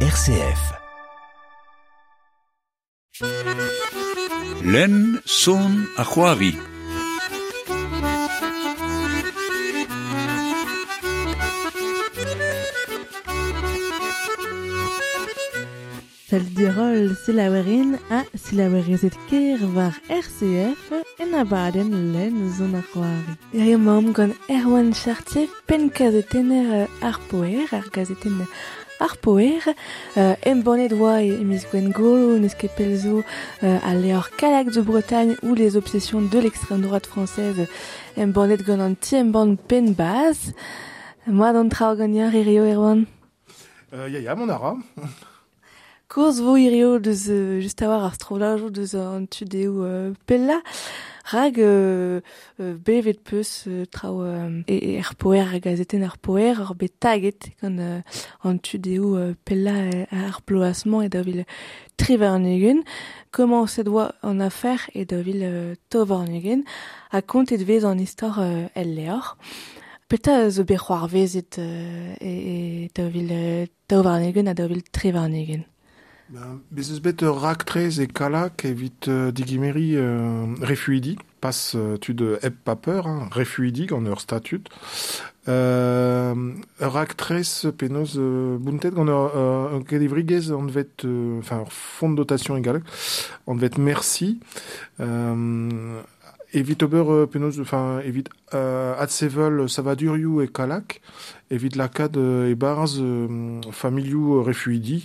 RCF. Len son a c'hoari. Feldirol silawerin a silawerizet ker war RCF en abaden len zon ar c'hoari. Ya mam gant Erwan Chartier pen kazetener uh, ar poer, ar gazetenner ar poer, uh, em bonnet oa emiz gwen golo, neus ket pelzo uh, a leor kalak de Bretagne ou les obsessions de l'extrême droite française em bonnet gant an ti em bon pen baz. Moi d'an trao gagneur irio Erwan. Euh, ya ya, mon ara. Koz vo irio deus uh, just a war ar strolajo deus an tudeo uh, pella. hag euh, bevet peus euh, trao euh, e, er poer a gazeten ar poer ar bet taget gant euh, an tu deo euh, pella ar ploasman e da vil trivarnugen comment se doit en affaire e da vil euh, tovarnugen a kontet vez an istor euh, el leor Peta zo bet c'hoarvezet euh, e, e da vil euh, tovarnugen a da vil trivarnugen. Ben, Bezes bet ur raktrez e kalak evit uh, digimeri uh, refuidi, pas uh, tud uh, eb paper, hein, refuidi gant ur statut. Uh, ur raktrez penoz uh, buntet gant ur uh, kedivrigez an vet, uh, enfin ur fond de dotation egal, an vet merci. Um, evit ober uh, penoz, enfin evit uh, adsevel savadurioù e kalak, evit lakad uh, e barz uh, familiou uh, refuidi,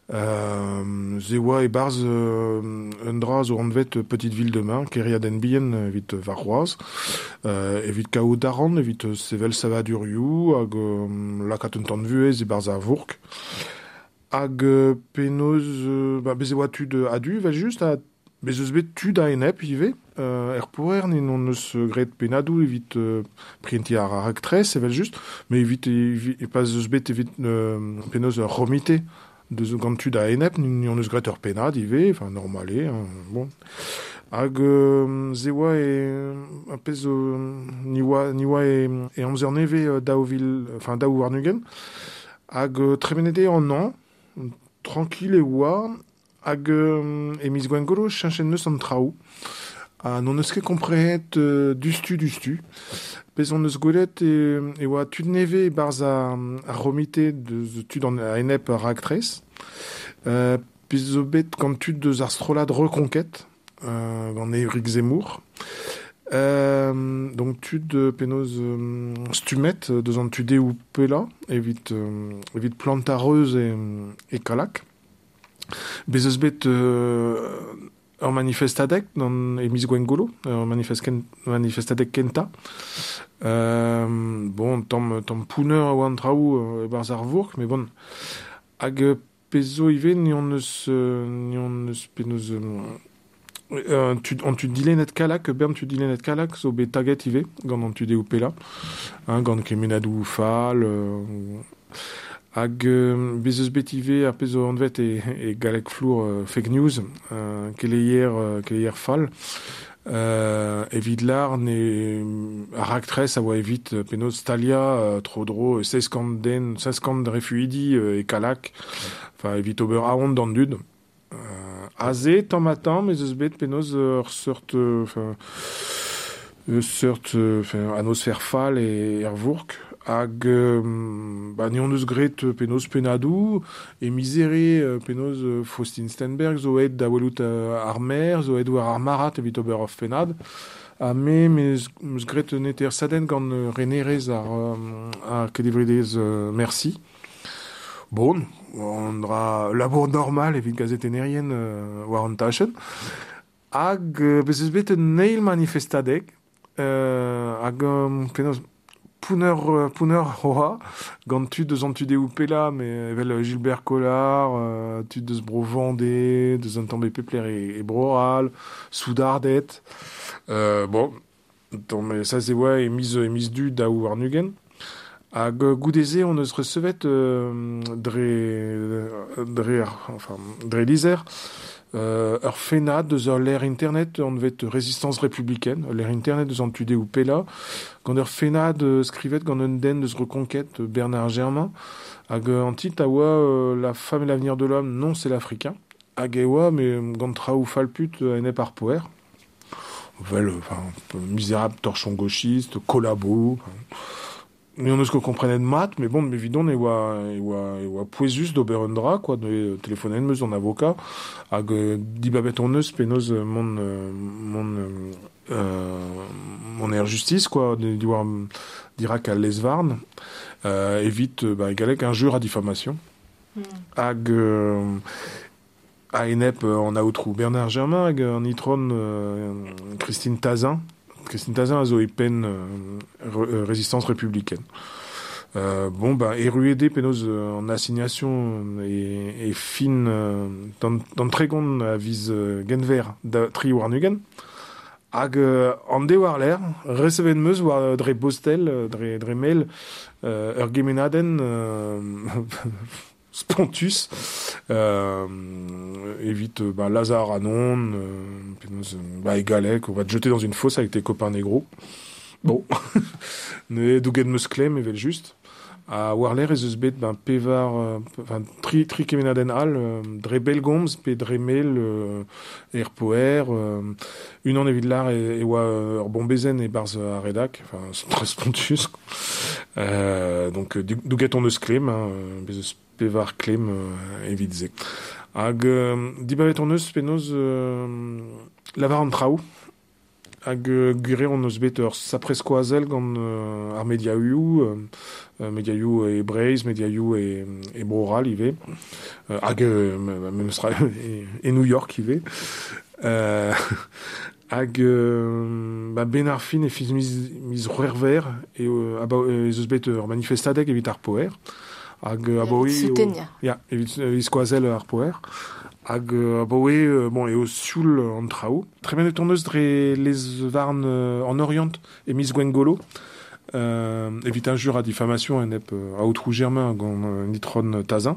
Euh, ze oa e barz euh, un dra zo an vet petite ville de main, keria den bien evit varroaz, euh, evit kao daran, evit sevel savadurioù, hag euh, lakat un tan vuez e barz a vourk. Hag euh, penoz, euh, ba, beze oa tud adu, vel just, a bezeus bet tud a enep ive, euh, er poer ni non eus gret penadou evit euh, prienti ar raktrez, evel just, me evit, evit, e pas eus bet evit euh, penoz romite, deus gant tud a enep, ni on eus gret ur penad ive, enfin normale, hein, bon. Hag euh, ze oa e, a pez euh, ni oa, ni oa e, e amzer neve euh, vil, enfin daou arnugen, hag euh, an an, tranquille e oa, hag euh, e miz gwen golo chenchen neus an a non eus ket komprehet euh, dustu dustu, pez on eus gwelet e, e oa tud neve barz a, a romite deus tud an a enep ar raktrez, euh, pez zo bet gant tud deus ar strolad rekonket, euh, gant Eric Zemmour, Euh, donc tud euh, penoz euh, stumet deus an tude ou pela evit euh, evit plantareuse e, e kalak bezeus bet euh, ur manifestadek dans emiz gwen golo ur ken, manifestadek kenta. Euh, bon tam, tam pouner a oan traoù euh, e barz ar vourk mais bon. Hag euh, pezo ive ni on eus euh, ni on eus penoz euh, Euh, tu, an tu dile net kalak, bern tu dile net kalak, zo bet taget ive, gant an tu de ou pela, hein, gant kemenadou fal, euh, hag euh, bezeus bet ive ar pezo an vet e, e galek flour euh, fake news, euh, keleier, euh, keleier fal, euh, evit lar ne a raktres a oa evit penoz stalia euh, tro dro e 16 kant den 16 kant refuidi euh, e kalak enfin evit ober aont dan dud euh, aze a tamm ez eus bet penoz ur euh, enfin euh, enfin anosfer fal e er vourk hag euh, ba neon eus gret penoz penadou e mizere penaos Faustin Stenberg zo ed da welout ar mer, zo ed war ar marat evit ober of penad a me meus gret neter saden gant renerez ar, ar kedevredez merci. Bon, on dra labour normal evit gazetenerien euh, war an tachen. Hag, euh, bet bet un neil manifestadek, euh, hag um, penoz, pouner euh, pouner oa gant tu deus an tu de pela mais evel Gilbert Collard euh, tu deus bro Vendée deus an tambe pepler e, e broral soudardet euh, bon Tom, mais ça c'est ouais, et mise et mise du daou arnugen. Hag goudeze on eus recevet euh, dre, dre, enfin, dre lizer euh, ur fenad deus ur l'ère internet on vet résistance républicaine, l'ère internet deus an ou pella, gant ur fenad euh, skrivet gant un den deus reconquête Bernard Germain, hag euh, an tit euh, la femme et l'avenir de l'homme, non c'est l'Africain, hag e mais gant traoù falput euh, en ep ar poer, enfin, misérable torchon gauchiste, collabo, enfin, mais on eus ket komprenet mat, mais bon, mais vidon e oa, e oa, e oa poezus d'ober un dra, quoi, de telefonen meus an avocat, hag euh, dibabet on eus penoz euh, mon, euh, mon, euh, euh, mon air justice, quoi, de diwar dirak a lesvarn, euh, euh, bah, galek injure à diffamation. Hag, euh, a enep euh, en aoutrou Bernard Germain, hag an itron euh, Christine Tazin, Christine a zo e pen euh, euh, résistance républicaine. Euh, bon, bah, eruede penoz euh, en assignation et, et fin euh, dans, dans tregon viz euh, genver da tri warnugen. Hag an de war l'air, receven meus war dre postel, euh, dre, dre mail, spontus, euh, évite euh, bah, Lazare Anon, euh, euh, bah, égalek, on va te jeter dans une fosse avec tes copains négros. Bon, ne douget meus klem evel juste. A war l'air ez eus bet ben pevar, euh, enfin, tri, tri kemenaden al, euh, dre belgomz, pe dre mel, euh, er poer, euh, un an evit lar e, e oa ur bon bezen e barz a redak, enfin, spontus. Euh, donc, du- douget on eus klem, hein, euh, bez eus pevar klem euh, evit ze. Hag, euh, dibavet on eus penoz euh, lavar an traoù, hag euh, gure on eus bet ur sapresko azel gant euh, ar mediaoù, euh, euh, mediaoù e Breiz, mediaoù e, e Broral ive, euh, hag euh, e, e New York ive. Euh, hag euh, ba ben ar fin e fiz miz, miz c'hwerver e euh, aba, e bet ur evit ar poer. Hag euh, abaoe... Soutenia. Ya, evit, skoazel ar poer. Hag euh, abaoe, euh, bon, e o sioul euh, an traoù. Tremenet on eus dre les varn euh, en orient e miz gwengolo. Euh, evit injure à diffamation en ep euh, a outrou germain gant euh, nitron tazin.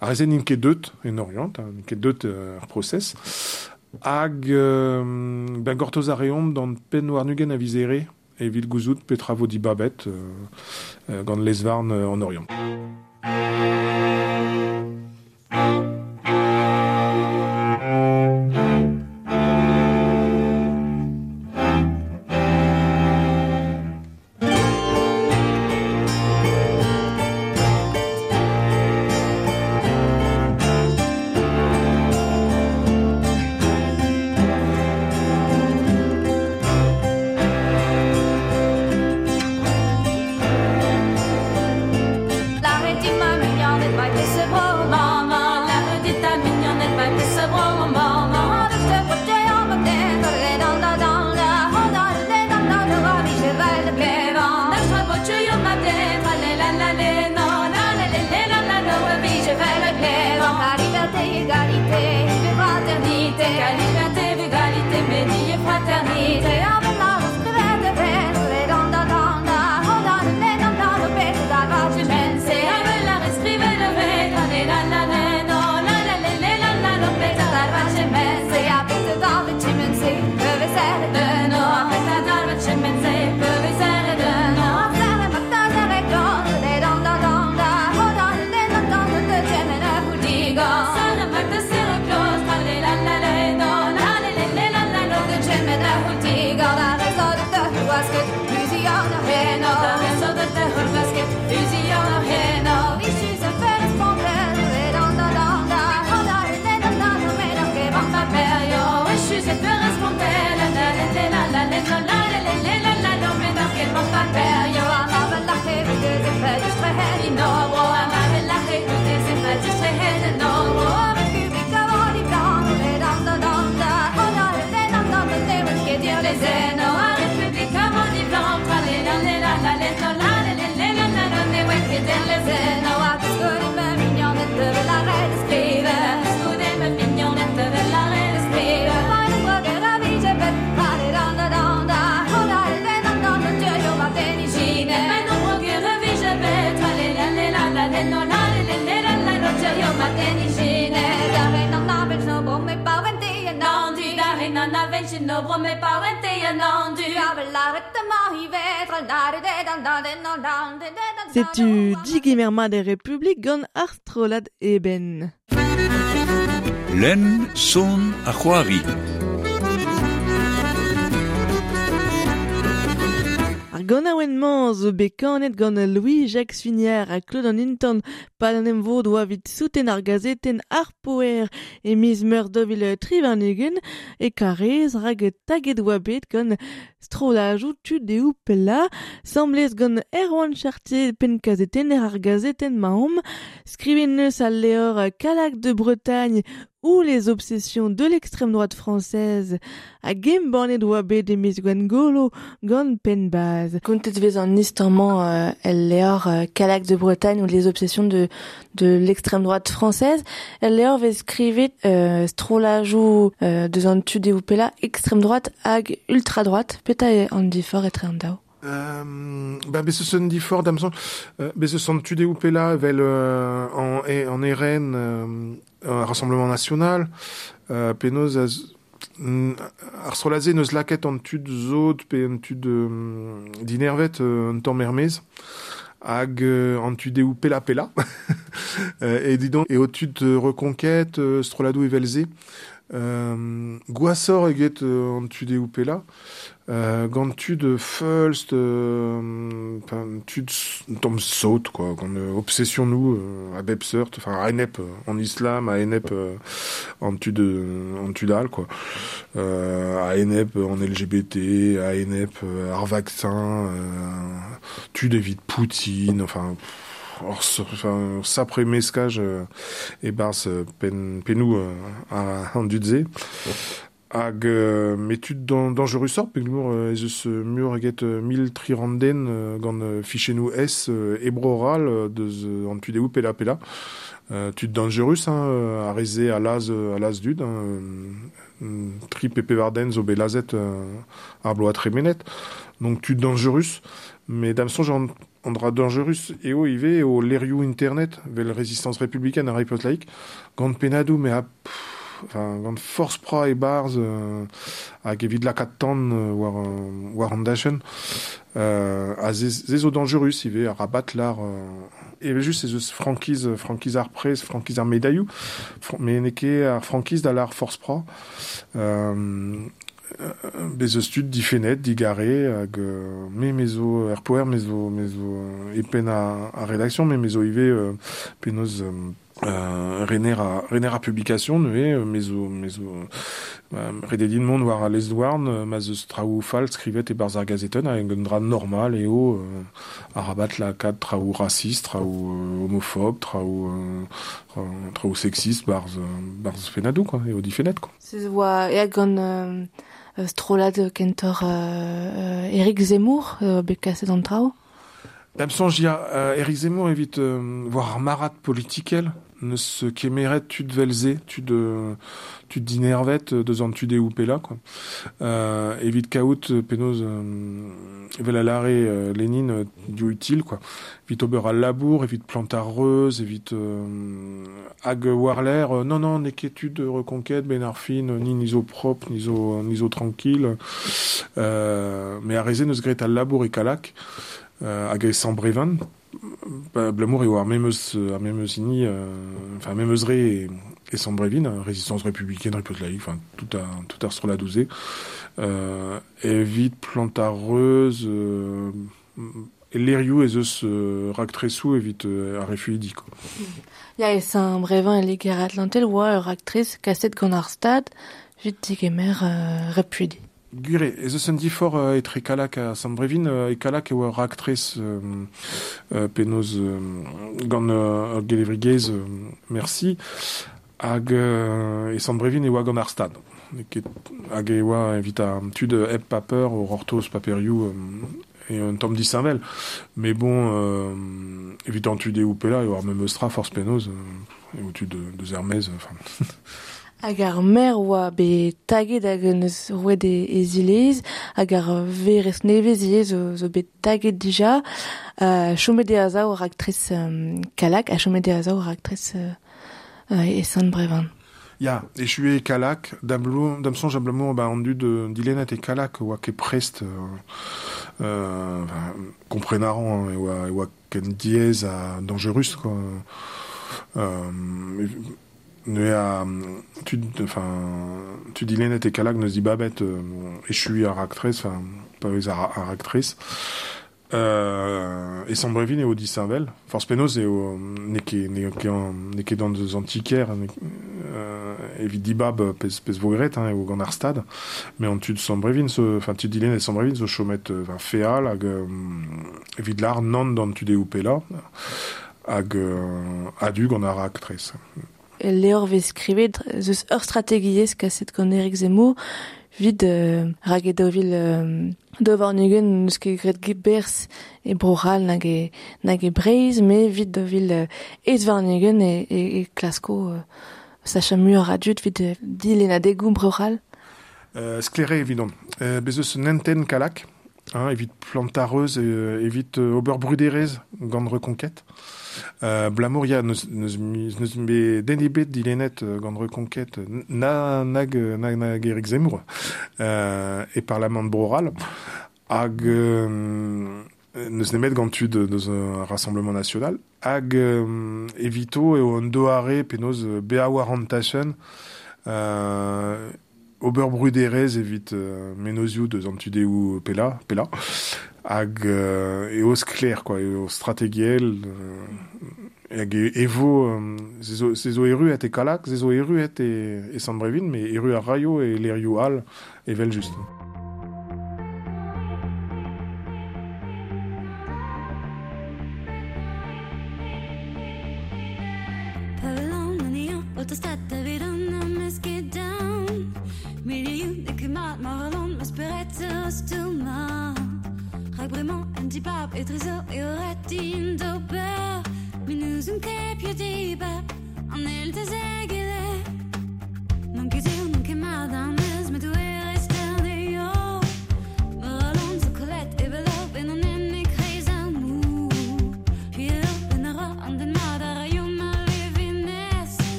A rezen n'in deut en orient, hein, n'in ket deut euh, ar process. Hag euh, ben gortoz a reomp d'an pen war nugen a vizere evit gouzout pe travo di babet euh, euh, gant euh, en orient. Música I. and listen. De non dan de de dan C'est tu digemerma des républiques gant arstrolad eben. Len son a c'hoari. gant a oen-mañ zo bet kanet gant Louis-Jacques Finier a Claude an Inton pad an emvod oa vit souten ar gazeten ar poer. E miz meur dovil trivarnegen e karez rag taget oa bet gant strolajou tu de ou pella semblez gant Erwan Chartier pen kazeten er ar gazeten ma om skriven neus al leor kalak de Bretagne ou les obsessions de l'extrême droite française a game bornet oa bet e miz gant vez an euh, el leor euh, Calac de Bretagne ou les obsessions de, de l'extrême droite française, el leor vez skrivet euh, strolajou euh, tu de pella extrême droite hag ultra droite, peta an difor etre an dao. Euh, ben, be se son di fort d'amson, euh, be se son tude ou pella vel euh, en, en RN, euh, Rassemblement National, euh, penoz az, mm, ar strolaze neus laket an tud zot pe an tud euh, dinervet euh, euh, euh, et didon, au tud euh, reconquête, euh, strolado e velze, euh, Gwassor eget euh, an tude ou pella, euh, gant tud Fulst, euh, s- tom saut, quoi, gant euh, obsession nous, a bep seurt, enfin, a enep euh, en islam, a enep euh, en tud, euh, en tudal, quoi. Euh, a enep en LGBT, a enep ar vaccin, tud evit Poutine, enfin, enfin, sapre meskaj euh, e bars pen, penou euh, a an dudze. Hag euh, metud dan, dangerus sort, pek mur euh, ez eus euh, mur eget euh, mil triranden euh, gant euh, fichenou S euh, ebroral euh, deus euh, an tudeu pella pella. Euh, tud dangerus, hein, euh, a reze a laz, euh, a laz dud, hein, euh, tri pepe varden zo belazet euh, ar bloat remenet. Donc tud dangerus, mais dam sonj an, an dra dangerus eo ive o lerioù internet vel résistance républicaine a ripot laik, gant penadou, mais a pff, enfin, gant force pra e barz euh, evit lakat tan euh, war, euh, war euh, a zez, zez o dangerus ive a rabat lar euh, e just ez eus frankiz frankiz ar prez frankiz ar medaioù Fr- me neke ar frankiz da lar force pra euh, euh, bez eus tud difenet, digare, hag euh, me mezo er poer, mezo, mezo euh, a, a rédaction, me mezo ive euh, penoz euh, euh, rener a, rener a publication, neue, euh, mezo, mezo euh, rededin mont war a lez douarn, euh, ma zeus traoù fal skrivet e barz ar gazetenn hag un normal eo euh, a rabat la kat traoù raciste, traoù euh, homophobe, traoù, euh, tra- traoù sexiste barz, barz fenadou, quoi, eo difenet, quoi. Se oa e gant euh, euh, strolad kentor Eric Zemmour, euh, bekaset an trao. Dam sonj ya, uh, Eric Zemmour evit euh, war ar politikel, neus kemeret tud velze, tud, euh, tud dinervet euh, deus an tude ou pella, quoi. Euh, evit kaout euh, penoz euh, vel a lare euh, Lénine euh, dio util, quoi. Evit ober al labour, evit plantar reuz, evit euh, hag war l'air, euh, non, non, tud reconquête, ben ar fin, euh, ni nizo propre, nizo, nizo tranquille, mais a reze neus gret al labour e kalak, euh, brevan, ba, blamour eo ar memeus, ar memeus ini, euh, enfin memeus re e, e san brevin, hein, résistance républicaine, laïque, enfin tout a, tout ar strola douze, euh, evit plantareuse, euh, e lerioù ez eus euh, rak tresou evit euh, ar refuidi, quoi. Ya e saint brevan e leger atlantel oa ur actrice kaset gant ar stad, vit digemer euh, repuidi. Gure, ez un difor euh, etre kalak a San Brevin, euh, e kalak e oa raktrez euh, euh, penoz euh, gant euh, ur gelevrigez, euh, merci, hag euh, e San Brevin e oa gant ar stad. Ket- Hag e oa evit a tud euh, eb paper o rortoz paperioù euh, e un tom disinvel. Mais bon, euh, evit an tud e ou pella e oa même eustra force penoz, euh, e o tud de, de zermez, enfin... Hag ar mer oa be taget hag un eus roed e, e zilez, hag ar verez nevez ie zo, zo bet taget dija, uh, chomet e aza o raktres um, kalak, a chomet e aza o raktres uh, uh, e san brevan. Ya, e chue e kalak, dam, lo, dam son jablamou ba an dud dilenet e kalak oa ke prest euh, euh, komprenaran e oa, e oa ken diez a dangerus quoi. Euh, a tu enfin tu di babet euh, e chue a raktres enfin a, a Euh, et san brevin eo di Saint-Vel. Force antiker ne, euh, evit dibab pez, pez vogret hein, eo gant ar stad. Mais an tud san brevin, enfin tud dilen e san brevin euh, enfin, feal hag euh, evit lar nan dan tud eo pela hag euh, adu gant ar leor vez skrivet zeus ur strategiez kaset gant Erik Zemmour, vid euh, rag dovil euh, dovarnugen neus ket gret e broral nag e, me vid dovil euh, e, e klasko vid broral. Nenten kalak, hein, evit plantareuse, euh, evit euh, gant reconquête. Euh, blamour ya neus, neus, mi- neus be den ebet dilenet euh, gant reconquête na nag, euh, nag, Zemmour euh, e parlament broral hag euh, neus nemet gant tud deus un rassemblement national euh, evito eo an doare penaos euh, an tachen euh, deus an tudéou pela, pela hag euh, eos kler, quoi, strategiel, euh, hag evo, euh, se zo, se zo eruet e kalak, se zo eruet e, e San Brevin, me eru a raio e lerio al evel just.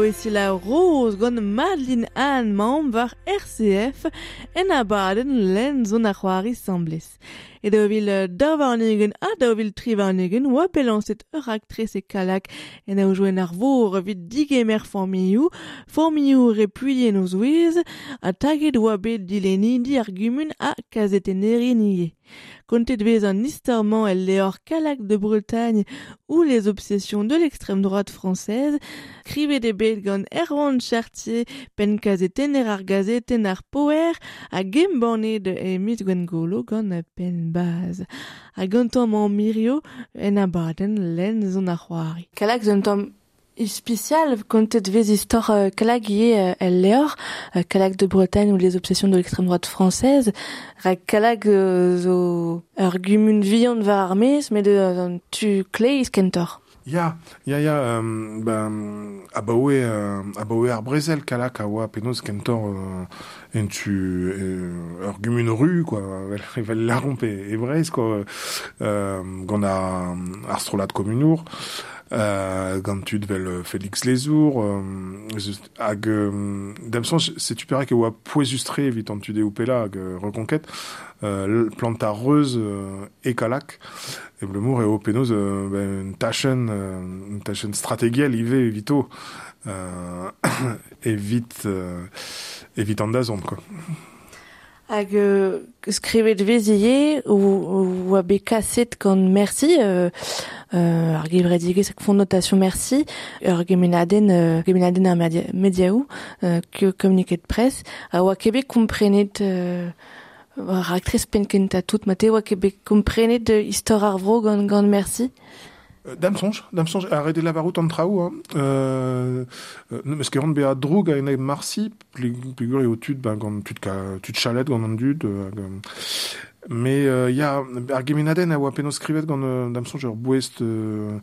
Aussi la rose gant Madeline Anne membre RCF en a baden len zon ar c'hoari semblez. e da vil davarnegen a da vil tri varnegen oa pelanset ur aktres e kalak. En a joen ar vor vid digemer formioù, formioù repuyen o ouez, a taget oa bet dileni di argumun a kazeteneri nie. Kontet vez an istorman el leor kalak de Bretagne ou les obsessions de l'extrême droite française, krivet de bet gant Erwan Chartier pen kazeten er ar gazeten ar poer a gemborne de emit gwen golo gant pen baz. Hag un an mirio en abaden len zon ar c'hoari. Kalak zon tomm spécial compte vez histoire euh, calag euh, elle leor euh, calag de Bretagne ou les obsessions de l'extrême droite française rak calag zo argument viande va armés met de tu clay skentor Ya, ya, ya, euh, ben, abaoe, euh, abaoe ar brezel kalak kentor euh, en tu euh, ur gumun ru, quoi, vel, vel laromp e, brez, quoi, euh, gant a ar strolat komunour, euh, gant tud vel Félix Lezour, euh, hag, euh, d'am sens, setu perek e oa poezustre evit an tude oupela hag euh, reconquête, planta reuse euh, e blemour eo euh, ben, tachen, euh, tachen strategiel ive evito, euh, evit, euh, evit an dazont, quoi. Hag euh, skrivet vez ie ou, ou a kaset merci, euh, euh, ar notation merci, ur gemenaden, euh, gemenaden ar media, mediaou, euh, de presse, a oa komprenet euh, ar tout mate oa kebe komprenet histoire ar vro gant merci. Euh, Dam sonj, dam sonj, a rede lavarout an traoù, hein. euh, euh, meus ket ran be a droug a ene marsi, pligur eo tud, ben, gant tud, chalet gant an dud, euh, hag, euh, mais euh, gemenaden a gant, euh, bouest, euh,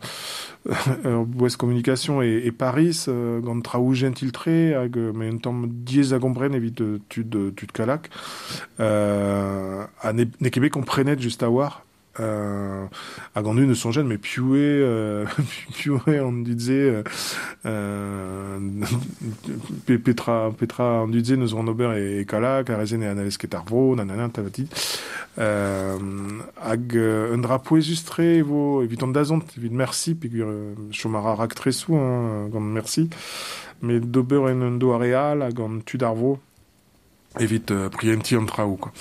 communication e, e Paris, euh, gant traoù gentiltre, euh, un tamm diez euh, euh, euh, war, euh, hag an un eus son jen, mais pioué, euh, pioué an dudze, euh, euh, pe- petra, petra an dudze neus an ober e, e kalak, a rezen e analez ket ar vro, nanana, tavati, euh, hag euh, un dra poezustre evo, evit an dazont, evit merci, pegur euh, chomara rak tresou, hein, gant merci, mais d'ober en un do areal, hag an tud ar vro, evit euh, prienti an traoù, quoi.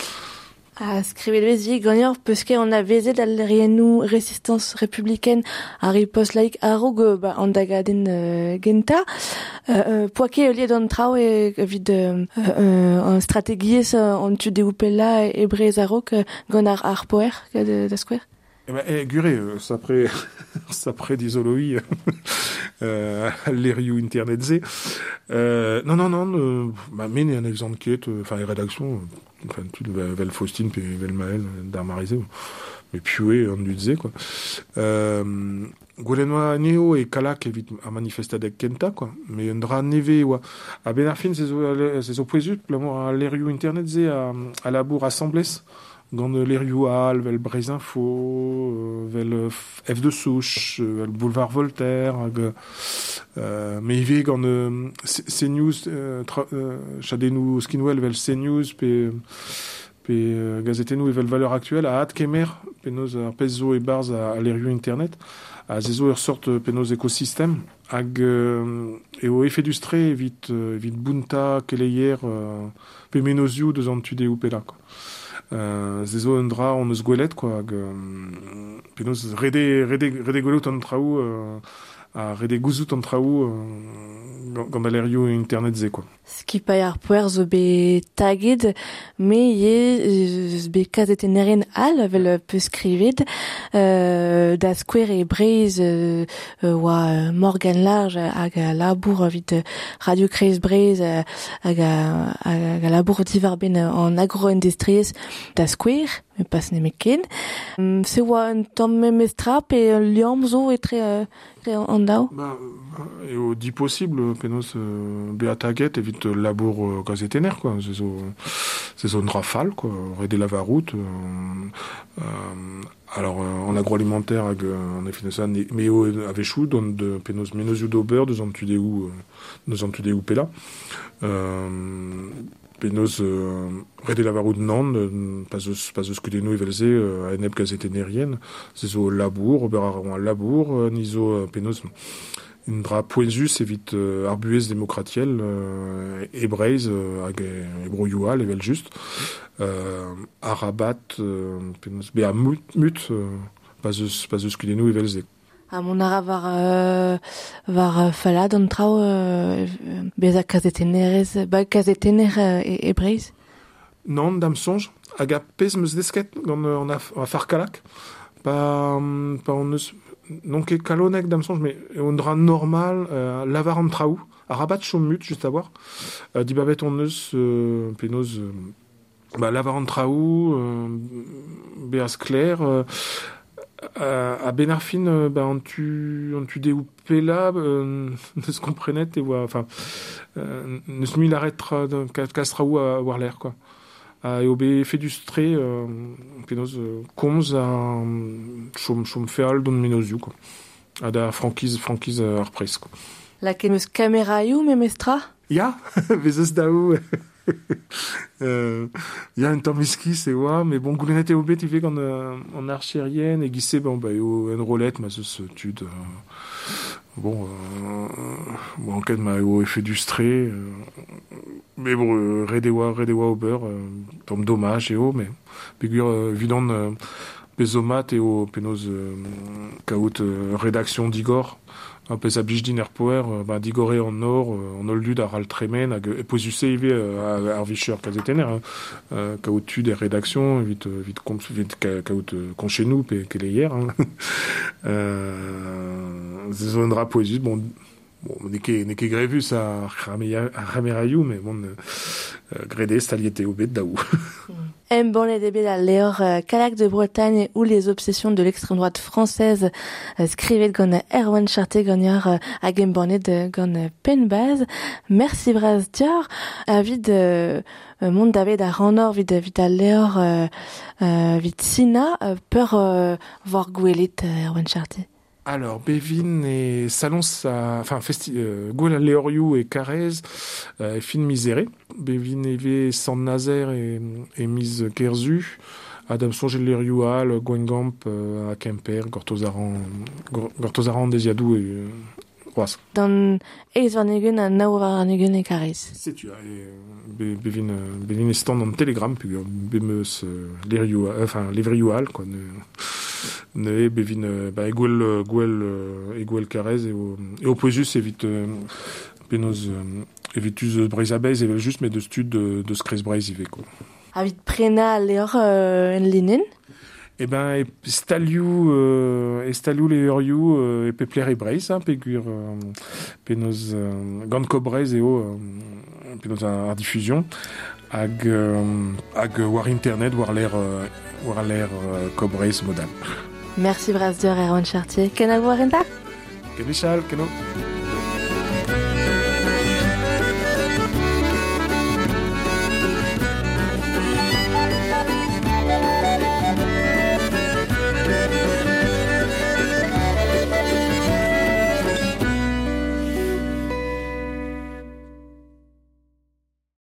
Vez ie gagnor peus ket an a vezet al rienou résistance républicaine a ripost laik a roug euh, ba, an dagaden euh, genta. Euh, euh, poake e liet an trao e vid euh, euh, an strategiez euh, an tu de oupella e brez euh, poer da skwer. Eh ben, eh, gure, euh, s'après, s'après d'Isoloi, euh, l'eriou internet z. Euh, non, non, non, euh, bah, men un exemple ket, euh, enfin, les rédactions, euh, enfin, tu vel, Faustine, puis vel Maël, d'Armarisé, mais pioué, on lui disait, quoi. Euh, Goulennoa Neo et Kalak evit a manifestadek kenta, quoi. Mais un dra neve, oa. A ben ar fin, c'est zo poezut, l'amour à l'eriou internet z, à, à la bourre assemblès gant l'Eriou Hall, vel Breiz Info, euh, vel euh, F de Souche, euh, vel Boulevard Voltaire, hag, euh, me ive gant euh, CNews, euh, chadenou skinwell vel CNews, pe, pe euh, gazetenou vel Valeur Actuelle, a at kemer, penaos ar pezzo e barz Internet, a zezo ur sort euh, penaos ekosystem, hag euh, eo efedustre evit, euh, evit bunta keleier euh, pe menozioù deus an tude ou pela, quoi. euh, zezo un dra on eus gwelet, quoi, hag, euh, penaos, rede, rede, rede gwelet an traou, euh, a rede gouzout an traou, euh, gamallerioù internet ze quoi. Skipa ar poer zo be taged, me ye be kazeten eren al vel peu skrivet, euh, da skwer e breiz euh, oa Morgan Large hag a labour vid Radio Krez Brez hag a, hag a labour divar ben an agro-industriez da skwer, me pas nemet ken. Um, se oa un tamm me pe liam zo etre euh, an dao. Bah, euh, et au dit possible, penaos euh, be ataget evit euh, labour euh, gazetener, quoi. Zezo, zezo un dra fal, quoi. Rede lavarout, euh, euh, Alors, euh, en agroalimentaire, hag, euh, en effet, ça, ne- meo avait chou, don de penos menozio d'ober, de zantudeu, euh, de zantudeu pela. Euh, penos, euh, rede lavarou de Nantes, euh, pas eus, pas eus euh, a labour, ober ar un labour, euh, euh, evit euh, arbuez démocratiel, euh, ebreiz, euh, hag e- ebroioal, evel just, euh, arabat, euh, penos, be a mut, euh, pas. Var, euh, var euh, falad an trao euh, euh, bez a kazetenerez, ba kazetener euh, e, e. Non, dam sonj, hag a pez meus desket gant euh, an a, a farkalak, pa, on eus, non ket kalonek dam mais on dra normal, euh, lavar an traoù, a rabat chom mut, just a voir, euh, dibabet on eus, euh, penoz, euh, euh, euh, a benarfin, euh, ba, an tu, an tu deu pela, euh, neus komprenet, e oa, enfin, euh, neus mil arretra, kastraou a war l'air, quoi. a eo bet fedustre euh, penoz euh, komz a um, chom, chom feal don menozioù quoi. a da frankiz frankiz euh, ar prez quoi. La ken eus kameraioù me mestra Ya, vezes daou. Euh, ya un tamm miski, se oa, mais bon, goulenet eo bet ive gant euh, an archerien, e bon, ba, eo en rolet, ma zeus tud. Euh, bon, euh, bon, anket ma eo dustre, euh, mais bon, euh, red oa, red oa ober, euh, tom dommage eo, mais pegur euh, vidant euh, bezomat eo penoz euh, kaout euh, rédaction d'Igor, un peu sa bich din er poer, euh, ba, digore en or, euh, en oldud ar al tremen, hag e pozuse ive euh, ar vicheur kazetener, hein, euh, kaout tud er euh, euh, hein. euh, zon dra poesus, bon, bon, neke, neke grevus a rameraiou, mais bon, euh, grede staliete au bet daou. M. Bonnet de Bella, Léor euh, Calac de Bretagne ou les obsessions de l'extrême droite française, euh, scrivet gon Erwan Charté euh, à Game Bonnet de gon Penbaz. Merci Braz Dior. Vid monde David à Ranor, vid vid Léor, vid Sina, peur voir Gouelit Erwan Charté. Alors, Bévin et Salon, ça, enfin, festi, euh, Gouel Leoriou et Carrez, euh, fin miséré. Bévin Eve, San Nazaire et, et mise Kerzu. Adam Songe Leoriou Al, Gwengamp, euh, à Kemper, Gortozaran, Gor- Gortozaran des Yadou et, euh, Roas. Dans Eis Varnegen à Nao Varnegen et Caris. C'est tu, et, euh, Bévin, euh, Bévin est stand en télégramme, puis, euh, Bémeus, euh, Leriou, euh, enfin, Lévriou Al, quoi, ne, e Bévin, euh, bah, Egouel, euh, euh, Carrez, et au, et évite, de et juste, mais de stud de, de Scres Breiz, quoi. A vid Prena euh, en linen. Eh ben, e staliou, euh, e staliou le euriou, euh, e pepler e breiz, hein, euh, penaos, euh, euh, ar diffusion, hag, euh, hag war internet, war l'air, euh, war l'air euh, kobrez modal. Merci Braz Dior Erwan Chartier. Ken a voir en da? Keno.